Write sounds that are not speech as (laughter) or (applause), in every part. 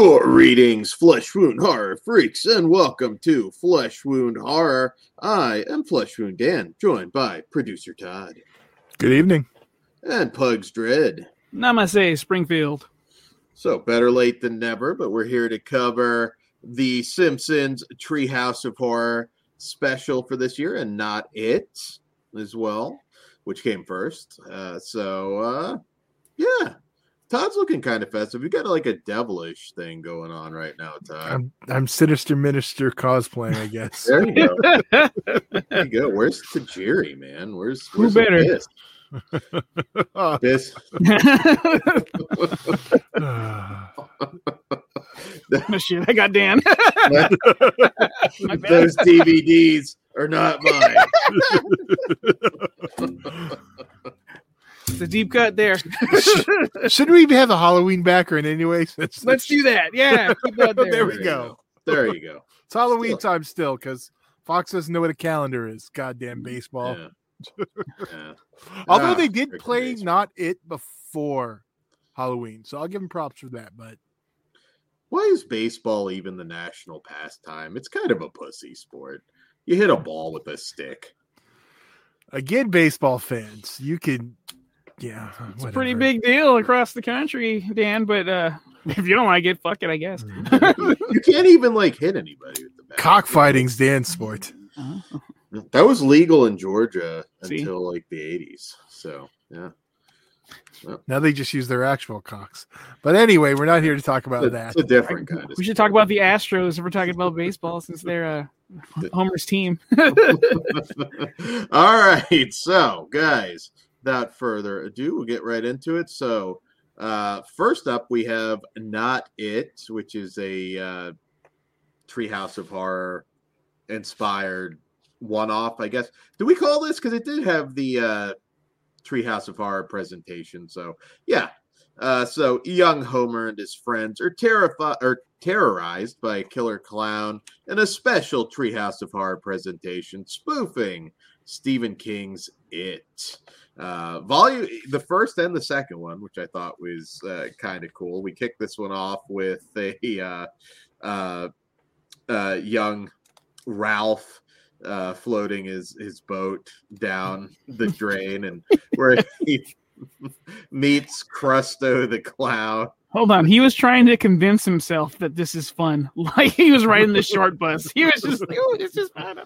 Greetings, flesh wound horror freaks, and welcome to Flesh Wound Horror. I am Flesh Wound Dan, joined by producer Todd Good evening. and Pugs Dread. Namaste, Springfield. So better late than never, but we're here to cover the Simpsons Treehouse of Horror special for this year, and not it as well, which came first. Uh, so uh, yeah, Todd's looking kind of festive. You got like a devilish thing going on right now, Todd. I'm I'm Sinister Minister cosplaying, I guess. There you go. (laughs) there you go. Where's Tajiri, man? Where's, Who where's the better? Biss? (laughs) (laughs) Oh, Biss? shit, I got Dan. Those DVDs are not mine. It's a deep cut there. Should we even have a Halloween backer in anyway? Since Let's do that. Yeah, that (laughs) there. There we you go. There you go. It's Halloween Still. time still because Fox doesn't know what a calendar is. Goddamn baseball. Yeah. (laughs) Yeah. Although Ah, they did play baseball. not it before Halloween, so I'll give them props for that. But Why is baseball even the national pastime? It's kind of a pussy sport. You hit a ball with a stick. again, baseball fans, you can, yeah, It's a pretty big deal across the country, Dan. But uh, (laughs) if you don't like it, fuck it, I guess. (laughs) You can't even like hit anybody with the bat. Cockfighting's dance sport. That was legal in Georgia See? until like the 80s. So, yeah. Now they just use their actual cocks. But anyway, we're not here to talk about It's that. a different kind of We should talk about the Astros if we're talking about baseball, since they're uh, (laughs) Homer's team. All right. So, guys, without further ado, we'll get right into it. So, uh, first up, we have Not It, which is a uh, Treehouse of Horror inspired one off, I guess. Do we call this? Because it did have the uh, Treehouse of Horror presentation. So, yeah. Uh, so, young Homer and his friends are terrified or terrorized by a killer clown in a special Treehouse of Horror presentation spoofing Stephen King's It. Uh, volume the first and the second one, which I thought was uh, kind of cool. We kicked this one off with a uh, uh, uh, young Ralph uh, floating his his boat down the (laughs) drain, and where he (laughs) meets Krusto the clown. Hold on, he was trying to convince himself that this is fun. (laughs) Like he was riding the short bus. He was just like, "Oh, this is fun."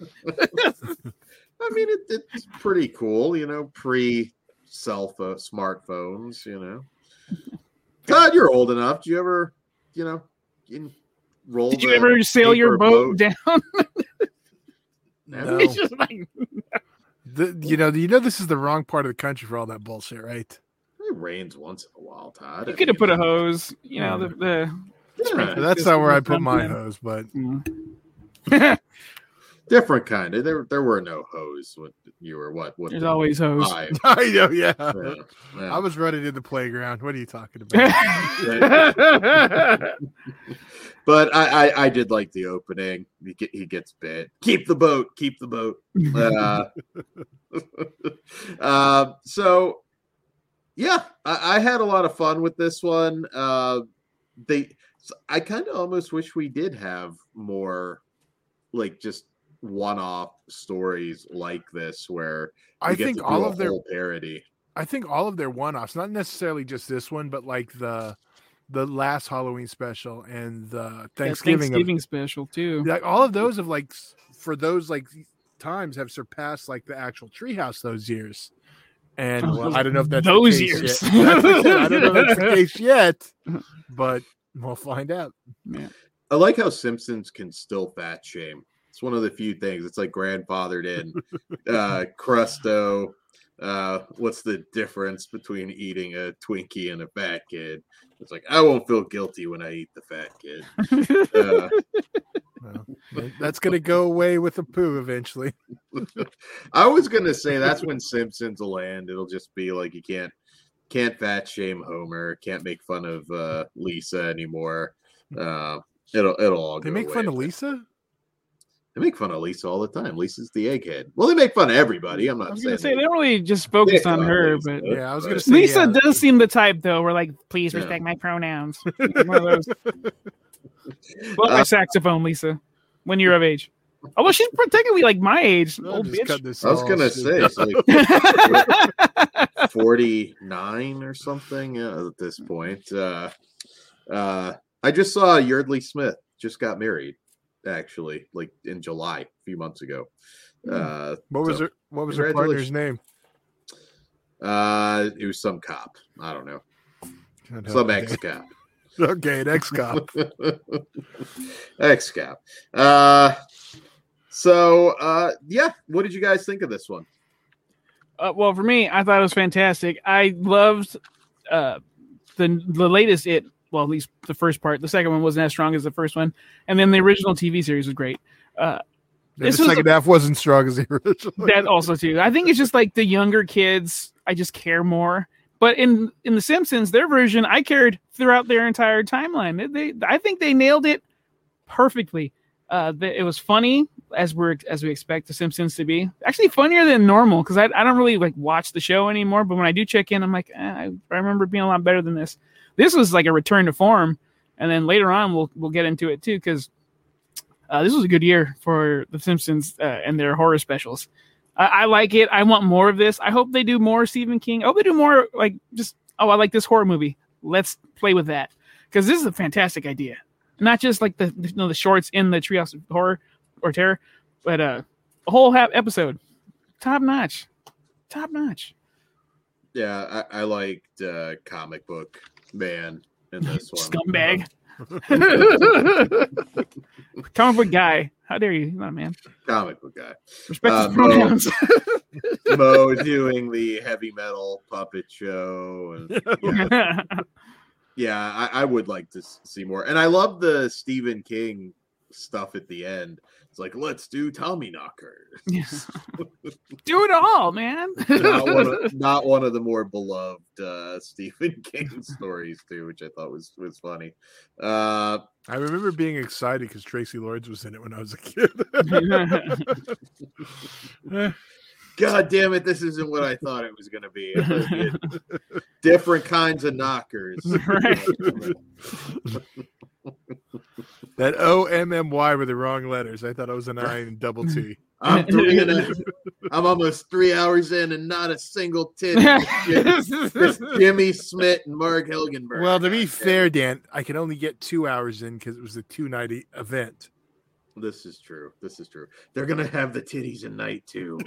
I mean, it, it's pretty cool, you know, pre cell phone, smartphones, you know. (laughs) Todd, you're old enough. Do you ever, you know, in, roll? Did you ever sail your paper boat, down? (laughs) No. It's just like The, you know, you know, this is the wrong part of the country for all that bullshit, right? It rains once in a while, Todd. you I could have put a hose. You know the mm. the. yeah, That's not where I put my hose, but mm. (laughs) different kind of. There, there were no hose when you were what? what There's always hose. five. (laughs) I know, yeah. Yeah, yeah. I was running in the playground. What are you talking (laughs) about? (laughs) But I, I, I did like the opening. He, get, he gets bit. Keep the boat. Keep the boat. Uh, uh, so, yeah, I, I had a lot of fun with this one. Uh, they, I kind of almost wish we did have more, like just one-off stories like this where we I get think to do all a of their parody. I think all of their one-offs, not necessarily just this one, but like the the last Halloween special and the Thanksgiving, of- Thanksgiving special too. like all of those have like for those like times have surpassed like the actual treehouse those years. And well, I don't know if that's those the case years. Yet. That's (laughs) I. I don't know if that's the (laughs) case yet, but we'll find out. Man, I like how Simpsons can still fat shame. It's one of the few things. It's like grandfathered in. (laughs) uh, Krusto. Uh, what's the difference between eating a Twinkie and a fat kid? It's like I won't feel guilty when I eat the fat kid. (laughs) Uh, Well, that's gonna go away with the poo eventually. (laughs) I was gonna say that's when Simpsons will end. It'll just be like you can't can't fat shame Homer, can't make fun of uh, Lisa anymore. Uh, it'll it'll all They go make away fun of. Lisa. They make fun of Lisa all the time. Lisa's the egghead. Well, they make fun of everybody. I'm I not was saying gonna say they don't really just focus on her, Lisa. but Yeah, I was gonna say Lisa yeah. does seem the type though. We're like, please Yeah. respect my pronouns. (laughs) One of those. Blow my Uh, saxophone, Lisa, when you're of age. Oh well, she's technically like my age, I'll old bitch. this I was all gonna say it's like (laughs) forty nine or something uh, at this point. Uh, uh, I just saw Yeardley Smith just got married, actually, like in July, a few months ago. Uh, What was So, her what was her partner's name? uh, it was some cop. I don't know, God some help ex cop. (laughs) Okay, an ex cop. (laughs) ex cop. Uh, so uh, yeah, what did you guys think of this one? Uh, well, for me, I thought it was fantastic. I loved uh, the the latest it. Well, at least the first part. The second one wasn't as strong as the first one, and then the original TV series was great. Uh, This the was second half wasn't as strong as the (laughs) original. that also too. I think it's just like the younger kids. I just care more. But in in the Simpsons, their version, I cared throughout their entire timeline. They, they I think they nailed it perfectly. Uh, it was funny as we're as we expect the Simpsons to be. Actually, funnier than normal because I, I don't really like watch the show anymore. But when I do check in, I'm like, eh, I, I remember it being a lot better than this. This was like a return to form, and then later on we'll we'll get into it too because uh, this was a good year for the Simpsons uh, and their horror specials. I, I like it. I want more of this. I hope they do more Stephen King. I hope they do more like just oh, I like this horror movie. Let's play with that because this is a fantastic idea. Not just like the you know, the shorts in the Treehouse of Horror or Terror, but uh, a whole half episode, top notch, top notch. Yeah, I, I liked uh, comic book man in this one. Scumbag. (laughs) Comic book guy. How dare you? He's not a man. comic book guy. Respect Uh, his pronouns. Mo (laughs) doing the heavy metal puppet show. And, yeah, (laughs) yeah I, I would like to see more. And I love the Stephen King stuff at the end. It's like, let's do Tommy Knocker. (laughs) (laughs) Do it all, man. not, one of, (laughs) not one of the more beloved uh, Stephen King stories, too, which I thought was was funny. Uh, I remember being excited because Traci Lords was in it when I was a kid. God damn it, this isn't what I thought it was going to be. I thought it'd be Different kinds of knockers. Right. (laughs) that O M M Y were the wrong letters. I thought it was an I and double T. (laughs) I'm three and a, (laughs) I'm almost three hours in and not a single tit. It's Jimmy Smits and Marg Helgenberger. Well, to be God fair. Dan, I can only get two hours in because it was a two night event. this is true. This is true. They're gonna have the titties at night too.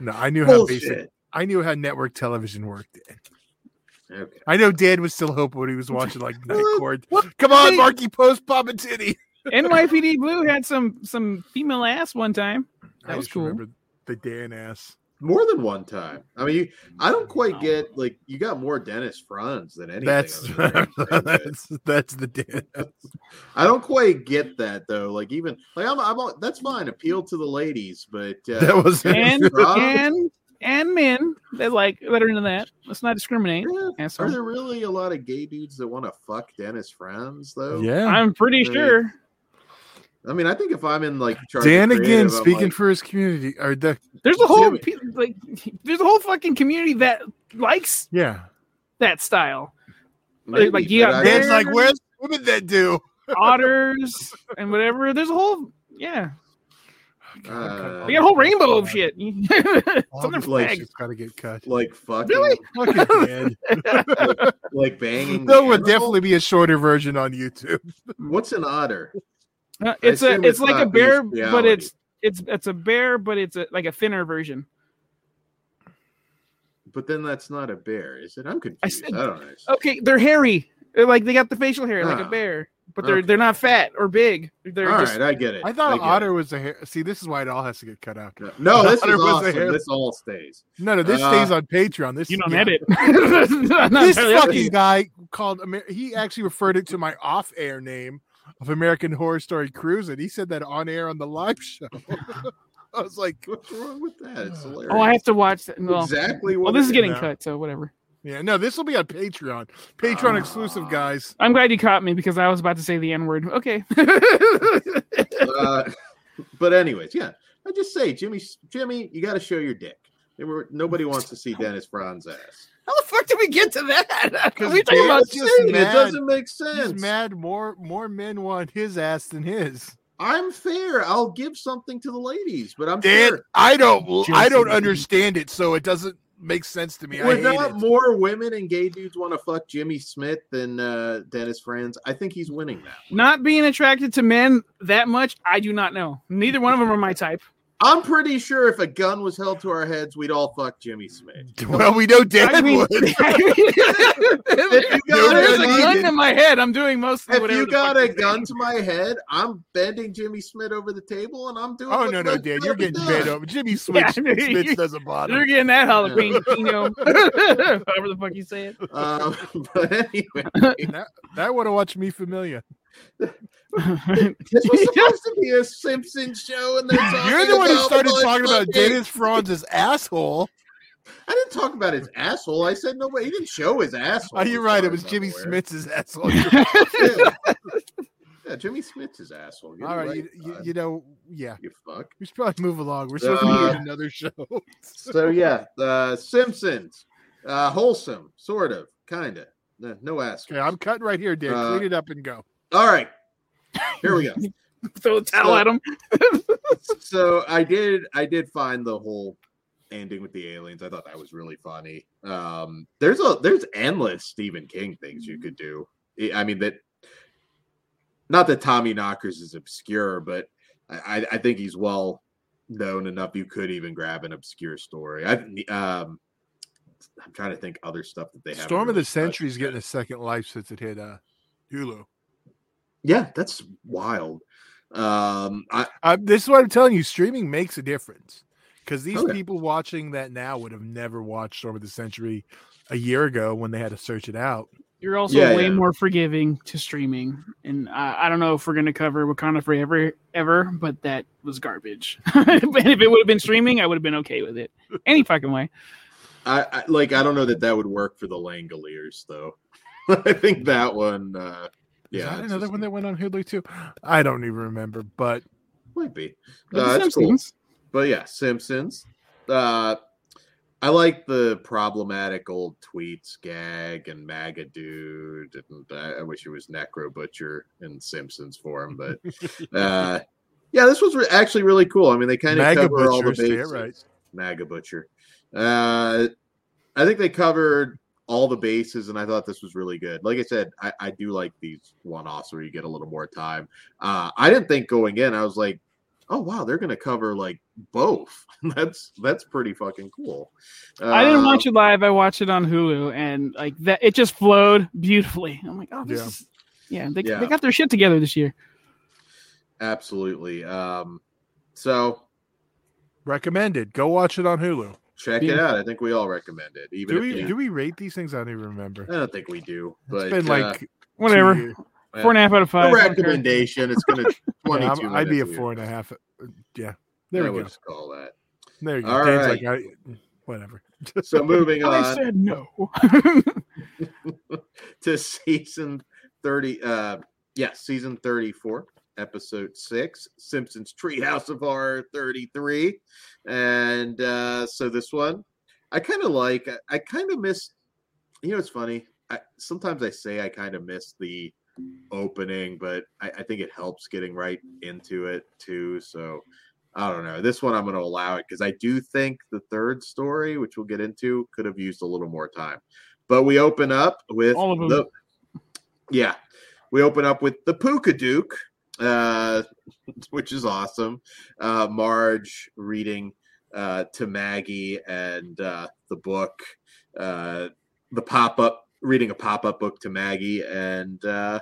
no, I knew how basic. I knew how network television worked. Okay. I know Dan was still hoping when he was watching like (laughs) Night Court. Come on, Hey. Markie Post, Pop and Titty. NYPD Blue had some some female ass one time. That I was just cool. remember the Dan ass. More than one time. I mean, you, I don't quite get like you got more Dennis Franz than anything. That's on (laughs) that's that's the Dan. (laughs) I don't quite get that though. Like even like I'm, I'm that's fine. Appeal to the ladies, but uh, That was And and and men that like better than that. Let's not discriminate. Yeah, asshole. Are there really a lot of gay dudes that want to fuck Dennis Franz though? yeah. I'm pretty Right. sure. I mean, I think if I'm in like charge of Dan again I'm speaking like, for his community. Or the There's a whole pe- like there's a whole fucking community that likes yeah. that style. maybe, like, you got Dan's like, where's the women that do? Otters and whatever. There's a whole yeah. Uh, We got a whole rainbow of shit. it's (laughs) on like- flag. It's got to get cut. like fucking, Really? (laughs) Fucking Dan. (laughs) like banging. There the would animal? definitely be a shorter version on YouTube. What's an otter? Uh, it's a it's it's like a bear, but it's it's it's a bear, but it's a, like a thinner version. But then that's not a bear, is it? I'm confused. I, said- don't know. Okay, they're hairy. They're like they got the facial hair like a Ah, bear, but they're okay. they're not fat or big. They're All just right, I get it. I thought get otter was a hair. See, this is why it all has to get cut out. No, (laughs) this Otter is awesome. hair- This all stays. No, no, this Uh, stays on Patreon. This you don't yeah. edit. (laughs) (laughs) This fucking guy called Amer- he actually referred it to my off-air name of American Horror Story Cruise, and he said that on air on the live show. I was like, What's wrong with that? It's hilarious. Oh, I have to watch that. Well, exactly what well, this is getting now. cut, so whatever. Yeah, no, this will be on Patreon. Patreon exclusive, guys. I'm glad you caught me because I was about to say the N word. Okay. (laughs) uh, but anyways, yeah, I just say, Jimmy, Jimmy, you got to show your dick. They were- Nobody wants to see Dennis Franz ass. How the fuck did we get to that? (laughs) Are 'Cause we talking about was just it doesn't make He's sense. mad. More more men want his ass than his. I'm fair. I'll give something to the ladies, but I'm Dan, fair. I don't. I don't understand it, so it doesn't make sense to me. I Would not it. more women and gay dudes want to fuck Jimmy Smits than uh, Dennis Franz? I think he's winning that. Not being attracted to men that much, I do not know. Neither one of them are my type. I'm pretty sure if a gun was held to our heads, we'd all fuck Jimmy Smits. (laughs) Well, we know Dan I mean, would. (laughs) If you (laughs) got there's a a gun- gun in my head. I'm doing most of If you got fuck a gun saying. to my head, I'm bending Jimmy Smits over the table and I'm doing. Oh no, no, best Dan, you're getting gun. bent over. Jimmy Switch, Yeah, Smith you- doesn't bother. You're getting that jalapeno, whatever the fuck you say it. Um, but anyway, That, that would have watched me familiar. This was supposed to be a Simpsons show, and they're talking (laughs) You're the one who started talking about Dennis Franz's asshole. I didn't talk about his asshole. I said nobody. He didn't show his asshole. Oh, you're right. It was Jimmy aware. Smith's asshole. (laughs) Yeah. yeah, Jimmy Smits's asshole. Get All right, right, you, you, you know, yeah. you fuck. We should probably move along. We're supposed to be Uh, doing another show. (laughs) So yeah, the Simpsons, uh, wholesome, sort of, kind of. No, no ass. Okay, I'm cutting right here, Dan. Uh, Clean it up and go. All right, here we go. (laughs) Throw a towel So- at him. (laughs) so I did I did find the whole ending with the aliens. I thought that was really funny. Um there's a there's endless Stephen King things you could do. I I mean that not that Tommy Knockers is obscure, but I, I- I think he's well known enough you could even grab an obscure story. I um I'm trying to think other stuff that they have. Storm of the Century is getting a second life since it hit uh, Hulu. Yeah, that's wild. Um I Uh, this is what I'm telling you. Streaming makes a difference because these Oh, yeah. people watching that now would have never watched Storm of the Century a year ago when they had to search it out. You're also Yeah, way yeah. more forgiving to streaming, and I, I don't know if we're gonna cover Wakanda Forever ever, but that was garbage. (laughs) and if it would have been streaming, I would have been okay with it any fucking way. I, I like I don't know that that would work for the Langoliers though. (laughs) I think that one uh Is yeah, that another just- one that went on Hulu too? I don't even remember, but might be. But Uh, cool. Simpsons, But yeah, Simpsons. Uh I like the problematic old tweets gag and MAGA dude. And I, I wish it was Necro Butcher in Simpsons form, but (laughs) uh yeah, this was re- actually really cool. I mean, they kind of cover all the bases. right. MAGA Butcher. Uh, I think they covered all the bases, and I thought this was really good. Like I said, I, I do like these one offs where you get a little more time. Uh, I didn't think going in, I was like, oh wow, they're gonna cover like both. (laughs) that's that's pretty fucking cool. I didn't Uh, watch it live. I watched it on Hulu, and like that, it just flowed beautifully. I'm like, oh, this Yeah. is yeah. They Yeah. they got their shit together this year. Absolutely. Um, so Recommended. Go watch it on Hulu. Check it out. I think we all recommend it. Even Do we you, do we rate these things? I don't even remember. I don't think we do. But It's been uh, like Whatever. years. Four and a half out of five. I recommendation. It's gonna (laughs) twenty Yeah. I'm- I'd be a four and a half. Uh, Yeah, there I we would go. just call that. There you go. All Dan's right. like, I, whatever. (laughs) So moving on. I said no. (laughs) to season 30 uh yeah season 34 episode 6 simpsons treehouse of horror 33 and uh so this one i kind of like i, I kind of miss you know it's funny I, sometimes i say i kind of miss the opening but I, I think it helps getting right into it too so I don't know. This one I'm going to allow it because I do think the third story, which we'll get into, could have used a little more time. But we open up with All of them. the yeah, we open up with the Pookadook, uh, (laughs) which is awesome. Uh, Marge reading uh, to Maggie and uh, the book, uh, the pop up reading a pop up book to Maggie, and uh,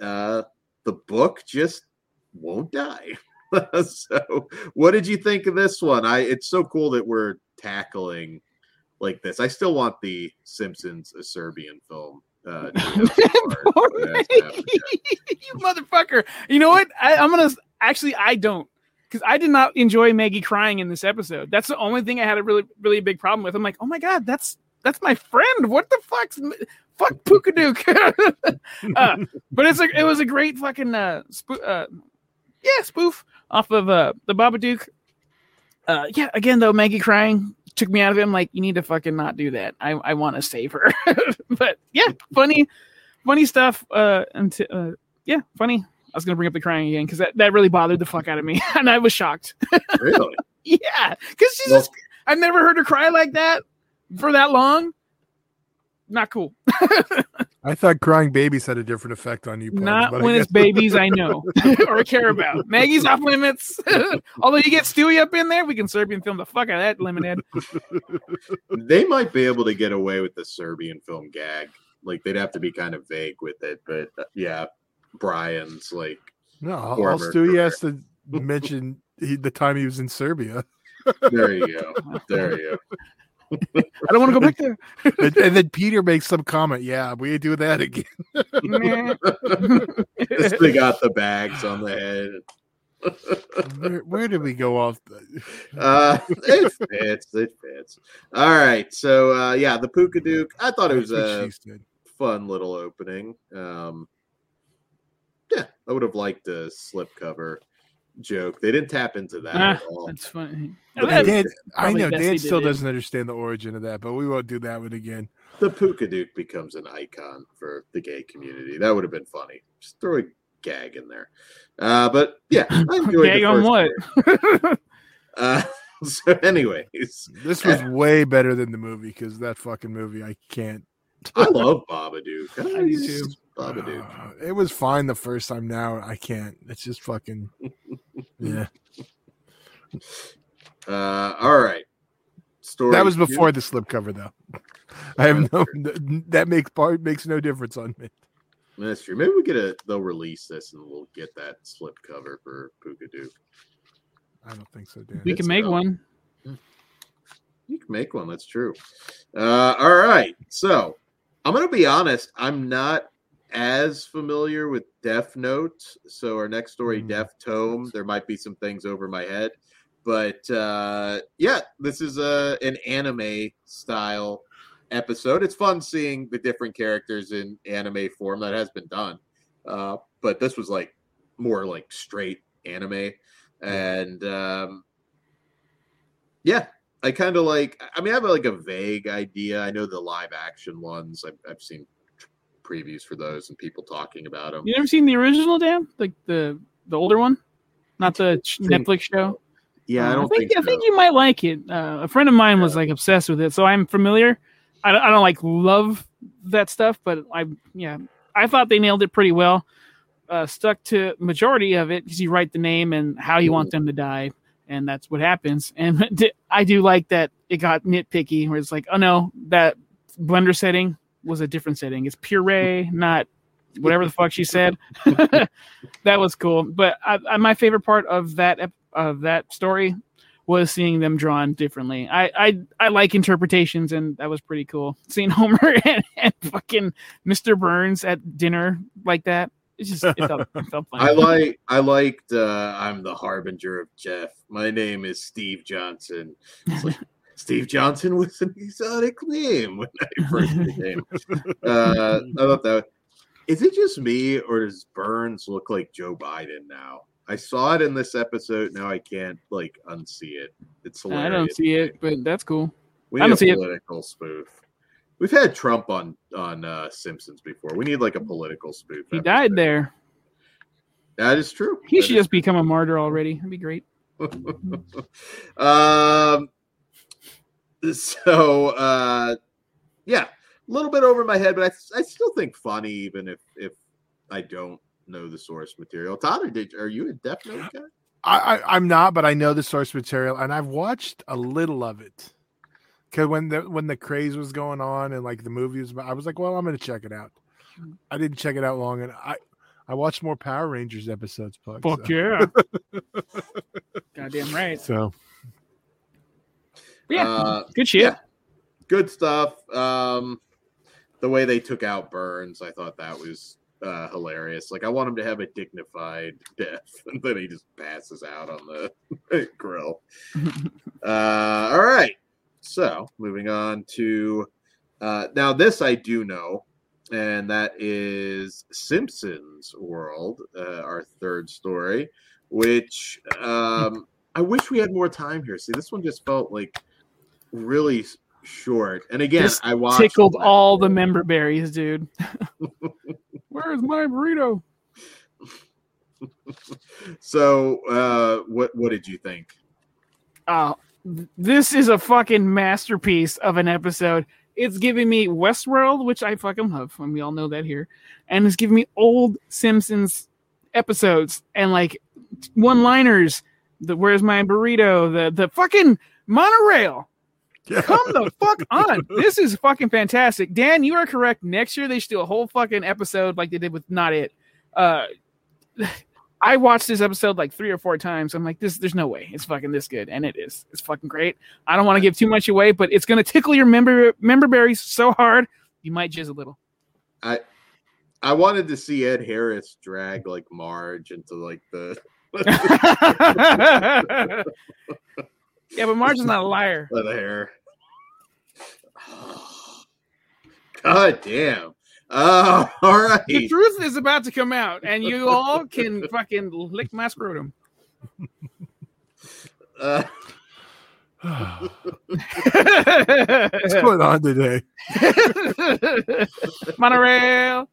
uh, the book just won't die. (laughs) so, what did you think of this one? I it's so cool that we're tackling like this. I still want the Simpsons a Serbian film. Uh, (laughs) Poor (laughs) you motherfucker. You know what? I, I'm gonna actually I don't because I did not enjoy Maggie crying in this episode. That's the only thing I had a really really big problem with. I'm like, oh my god, that's that's my friend. What the fuck's fuck Pookadook? (laughs) uh, but it's a it was a great fucking uh, spoo- uh yeah spoof off of uh the Babadook. Uh, yeah, again though, Maggie crying took me out of it. I'm like, you need to fucking not do that. I, I want to save her. (laughs) but yeah, funny, funny stuff. Uh, and uh, yeah, funny. I was gonna bring up the crying again because that, that really bothered the fuck out of me, (laughs) and I was shocked. Really? (laughs) yeah, because she's Well- just, I've never heard her cry like that for that long. Not cool. I thought crying babies had a different effect on you. Pugs, Not but when it's babies I know (laughs) or care about. Maggie's off limits. (laughs) Although you get Stewie up in there, we can Serbian film the fuck out of that lemonade. (laughs) they might be able to get away with the Serbian film gag. Like they'd have to be kind of vague with it, but uh, yeah, Brian's like No, all, all Stewie has to mention he, the time he was in Serbia, there you go, there you (laughs) I don't want to go back there. (laughs) and, and then Peter makes some comment. Yeah, we do that again. Meh. go. they got the bags on the head. Where, where did we go off? The, (laughs) Uh, it fits. It fits. All right. So uh, yeah, the Pookadook. I thought it was a fun little opening. Um, yeah, I would have liked a slipcover joke. They didn't tap into that Ah, at all. That's funny. But Dan, then- I know Dan still doesn't understand the origin of that, but we won't do that one again. The Pookadook becomes an icon for the gay community. That would have been funny. Just throw a gag in there. Uh, but yeah, I (laughs) enjoyed Gag the on what? Uh, (laughs) so, anyways, This was (laughs) way better than the movie because that fucking movie I can't. I love Babadook. I do too. Babadook. Uh, it was fine the first time. Now I can't. It's just fucking. (laughs) Yeah, Uh, all right. Story. that was two. before the slipcover though. I have no. That makes part makes no difference on me. That's true. Maybe we get a. They'll release this and we'll get that slip cover for Pookadook. I don't think so, Dan. We It's can make about- one. You can make one. That's true. Uh, all right. So I'm going to be honest. I'm not as familiar with Death Note. So our next story, Mm. Death Tome, there might be some things over my head. But uh, yeah, this is a an anime style episode. It's fun seeing the different characters in anime form. That has been done. Uh, but this was like more like straight anime. And um, yeah, I kind of like. I mean, I have like a vague idea. I know the live action ones. I've, I've seen previews for those and people talking about them. You never seen the original, Dan? Like the the older one, not the think Netflix show. Yeah, I Uh, don't think, think. I think you might like it. Uh, a friend of mine was like obsessed with it, so I'm familiar. I don't, I don't like love that stuff, but I yeah, I thought they nailed it pretty well. Uh, stuck to majority of it because you write the name and how you want them to die, and that's what happens. (laughs) And I do like that it got nitpicky, where it's like, oh no, that blender setting was a different setting. It's puree, not whatever the fuck she said. (laughs) that was cool. But I, I, my favorite part of that of that story was seeing them drawn differently. I I, I like interpretations, and that was pretty cool. Seeing (laughs) Homer and, and fucking Mr. Burns at dinner like that. It's just it felt, it felt (laughs) funny. I like. I liked. Uh, I'm the harbinger of Jeff. My name is Steve Johnson. Like, Steve Johnson was an exotic name when I first became. (laughs) Uh, I thought that. Is it just me, or does Burns look like Joe Biden now? I saw it in this episode. Now I can't like unsee it. It's hilarious. I don't see it, but that's cool. We I need don't a see it. political spoof. We've had Trump on on uh, Simpsons before. We need like a political spoof. He episode. died there. That is true. He That should is just become a martyr already. That'd be great. (laughs) um (laughs) so uh yeah a little bit over my head but i, I still think funny even if if i don't know the source material todd or did are you a Death Note guy I, I I'm not, but I know the source material, and I've watched a little of it. Cause when the when the craze was going on and like the movie was, about, I was like, well, I'm gonna check it out. I didn't check it out long, and I I watched more Power Rangers episodes. Plug, Fuck so. yeah. (laughs) Goddamn right. So Yeah, Uh, good shit. yeah. good stuff. Um the way they took out burns i thought that was uh hilarious. Like i want him to have a dignified (laughs) death and then he just passes out on the (laughs) grill. (laughs) Uh all right. So moving on to uh now this i do know and that is simpsons world uh, our third story which um i wish we had more time here. See this one just felt like really short. And again, This I watched Tickled all the member berries, dude. (laughs) Where's my burrito? (laughs) So, uh, what what did you think? Oh, this is a fucking masterpiece of an episode. It's giving me Westworld, which I fucking love, and we all know that here, and it's giving me old Simpsons episodes and like one-liners. The "Where's my burrito?" The the fucking monorail. Come the fuck on! (laughs) This is fucking fantastic. Dan, you are correct. Next year they should do a whole fucking episode like they did with Not It. Uh, I watched this episode like three or four times. I'm like, this, there's no way it's fucking this good, and it is. It's fucking great. I don't want to give too much away, but it's gonna tickle your member member berries so hard you might jizz a little. I I wanted to see Ed Harris drag like Marge into like the (laughs) (laughs) yeah, but Marge is not a liar. the hair. (sighs) God damn. Uh, (laughs) all right. The truth is about to come out, and you all can (laughs) fucking lick my scrotum. Uh, (laughs) What's going on today? Monorail.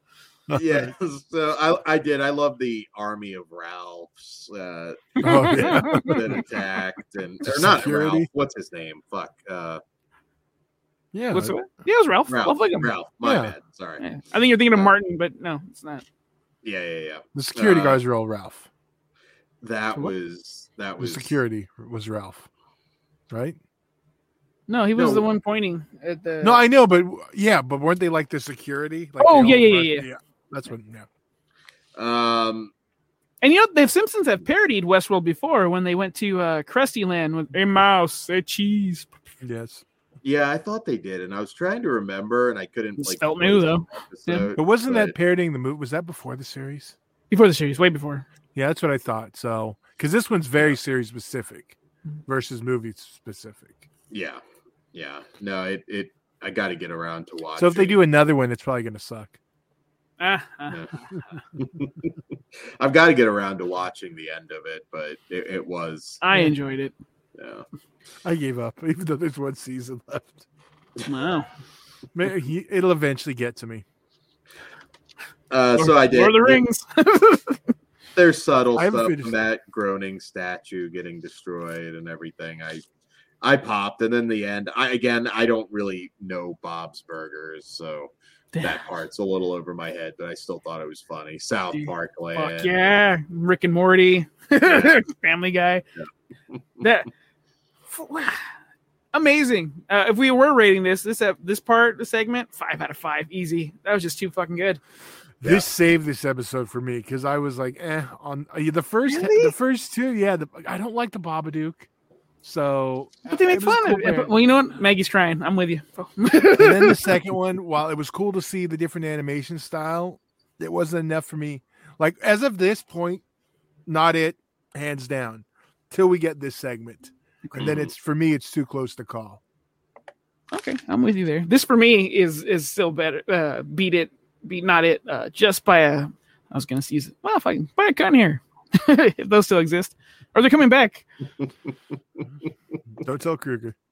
(laughs) yeah. So I, I did. I love the army of Ralphs uh, Oh, (laughs) yeah. that attacked and or not Ralph. What's his name? Fuck. Uh, Yeah. What's the, yeah, it was Ralph. Ralph. Ralph Wiggum. Ralph. My Yeah. bad. Sorry. Yeah. I think you're thinking of Martin, but no, it's not. Yeah, yeah, yeah. the security Uh, guys are all Ralph. That What? was that The security was Ralph, right? No, he was No. the one pointing at the. No, I know, but yeah, but weren't they like the security? Like Oh, they yeah, yeah, yeah, That's what. Yeah. Um, And you know, the Simpsons have parodied Westworld before when they went to uh, Krusty Land with a mouse, a cheese. Yes. yeah, I thought they did, and I was trying to remember, and I couldn't. It's Like, spelt new, though. the episode, But wasn't but- that parodying the movie? Was that before the series? Before the series, way before. Yeah, that's what I thought. So, because this one's very series specific versus movie specific. Yeah, yeah. No, it it. I got to get around to watch. So if they do another one, it's probably going to suck. (laughs) I've got to get around to watching the end of it, but it, it was. I enjoyed it. Yeah. I gave up, (laughs) even though there's one season left. Wow. It'll eventually get to me. Uh, so I did. Lord of the Rings. (laughs) There's subtle I haven't stuff from that groaning statue getting destroyed and everything. I I popped, and then the end. I again, I don't really know Bob's Burgers, so (laughs) that part's a little over my head, but I still thought it was funny. South Dude, Park Fuck Land. yeah, Rick and Morty, (laughs) Family Guy. That (sighs) amazing. Uh, if we were rating this, this ep- this part, the segment, five out of five, easy. That was just too fucking good. Yeah. This saved this episode for me because I was like, eh, on uh, the first, Really? the first two, yeah. The, I don't like the Babadook, so. But they make fun cool of it. parody. Well, you know what? Maggie's trying. I'm with you. (laughs) and then the second (laughs) one, while it was cool to see the different animation style, it wasn't enough for me. Like as of this point, not it, hands down, till we get this segment, and then it's for me, it's too close to call. Okay, I'm with you there. This for me is is still better. Uh, beat it, beat not it. Uh, just by a. I was gonna use it. Well, if I can buy a gun here, (laughs) if those still exist, or they're coming back. Don't tell Kruger. (laughs)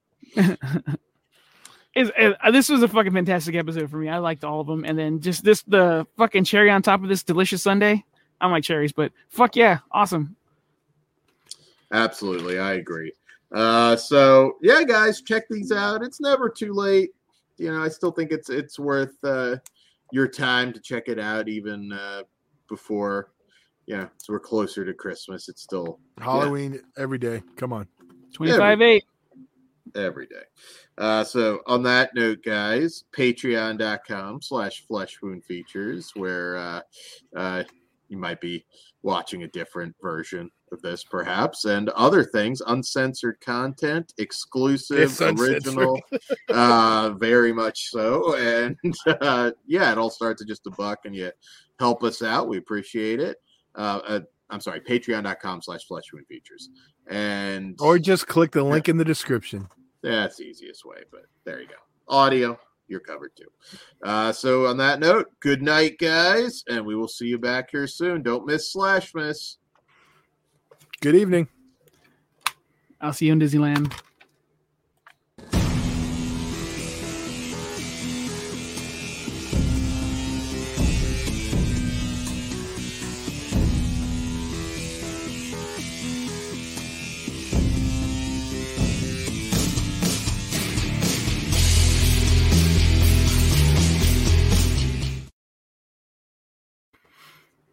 Is uh, this was a fucking fantastic episode for me. I liked all of them, and then just this the fucking cherry on top of this delicious sundae. I don't like cherries, but fuck yeah, awesome. Absolutely, I agree. Uh, so yeah, guys, check these out. It's never too late. You know, I still think it's it's worth uh, your time to check it out, even uh, before. Yeah, so we're closer to Christmas. It's still Halloween every day. Come on. Twenty five eight. every day. Uh, so on that note, guys, patreon.com slash flesh wound features, where uh, uh, you might be watching a different version of this perhaps, and other things, uncensored content, exclusive, original, uh, (laughs) very much so. And uh, yeah, it all starts at just a buck and you help us out. We appreciate it. Uh, uh, I'm sorry, patreon.com slash flesh wound features. And Or just click the link in the description. that's the easiest way, but there you go. Audio, you're covered too. Uh, so on that note, good night, guys, and we will see you back here soon. Don't miss Slash Miss. Good evening. I'll see you in Disneyland.